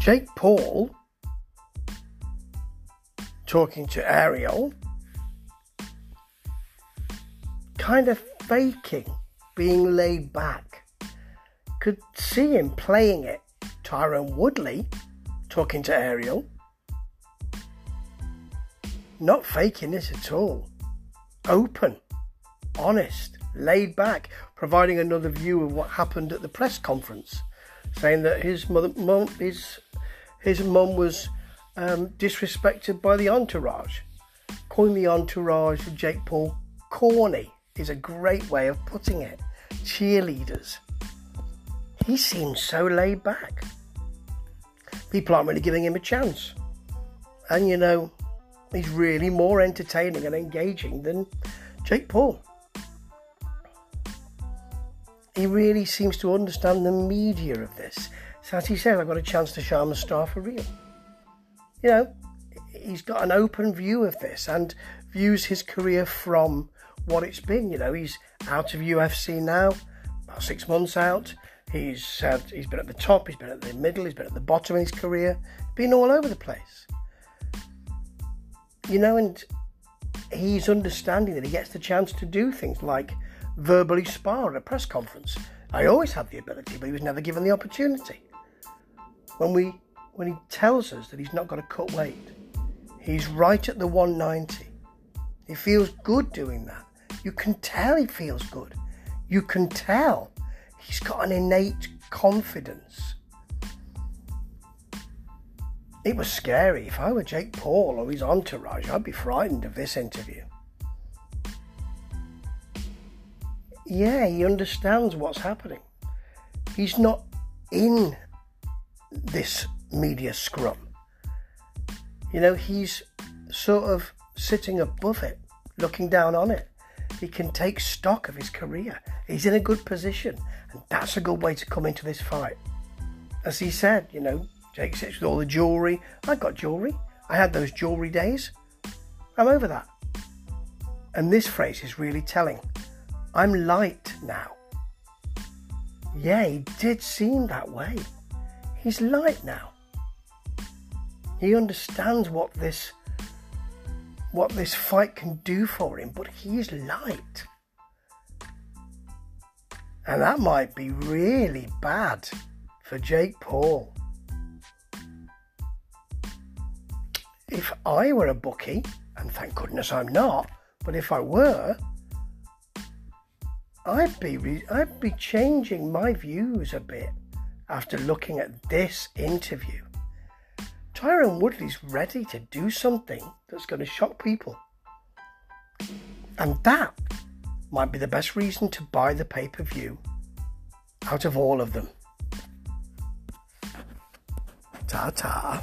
Jake Paul talking to Ariel, kind of faking being laid back. Could see him playing it. Tyron Woodley talking to Ariel. Not faking this at all. Open, honest, laid back, providing another view of what happened at the press conference, saying that his mother, mum, his his mum was um, disrespected by the entourage. Calling the entourage of Jake Paul corny is a great way of putting it. Cheerleaders. He seems so laid back. People aren't really giving him a chance. And you know, he's really more entertaining and engaging than Jake Paul. He really seems to understand the media of this. So as he says, I've got a chance to show I'm a star for real. You know, he's got an open view of this and views his career from what it's been. You know, he's out of UFC now, about six months out. He's had, he's been at the top, he's been at the middle, he's been at the bottom of his career, been all over the place. You know, and he's understanding that he gets the chance to do things like verbally spar at a press conference. I always had the ability, but he was never given the opportunity. When we when he tells us that he's not got to cut weight, he's right at the 190. He feels good doing that. You can tell he feels good. You can tell he's got an innate confidence. It was scary. If I were Jake Paul or his entourage, I'd be frightened of this interview. Yeah, he understands what's happening. He's not in this media scrum. You know, he's sort of sitting above it, looking down on it. He can take stock of his career. He's in a good position, and that's a good way to come into this fight. As he said, you know, Jake sits with all the jewellery. I got jewellery. I had those jewellery days. I'm over that. And this phrase is really telling. I'm light now. Yeah, he did seem that way. He's light now. He understands what this what this fight can do for him, but he's light. And that might be really bad for Jake Paul. If I were a bookie, and thank goodness I'm not, but if I were, I'd be I'd be changing my views a bit after looking at this interview. Tyron Woodley's ready to do something that's going to shock people. And that might be the best reason to buy the pay per view out of all of them. Ta ta.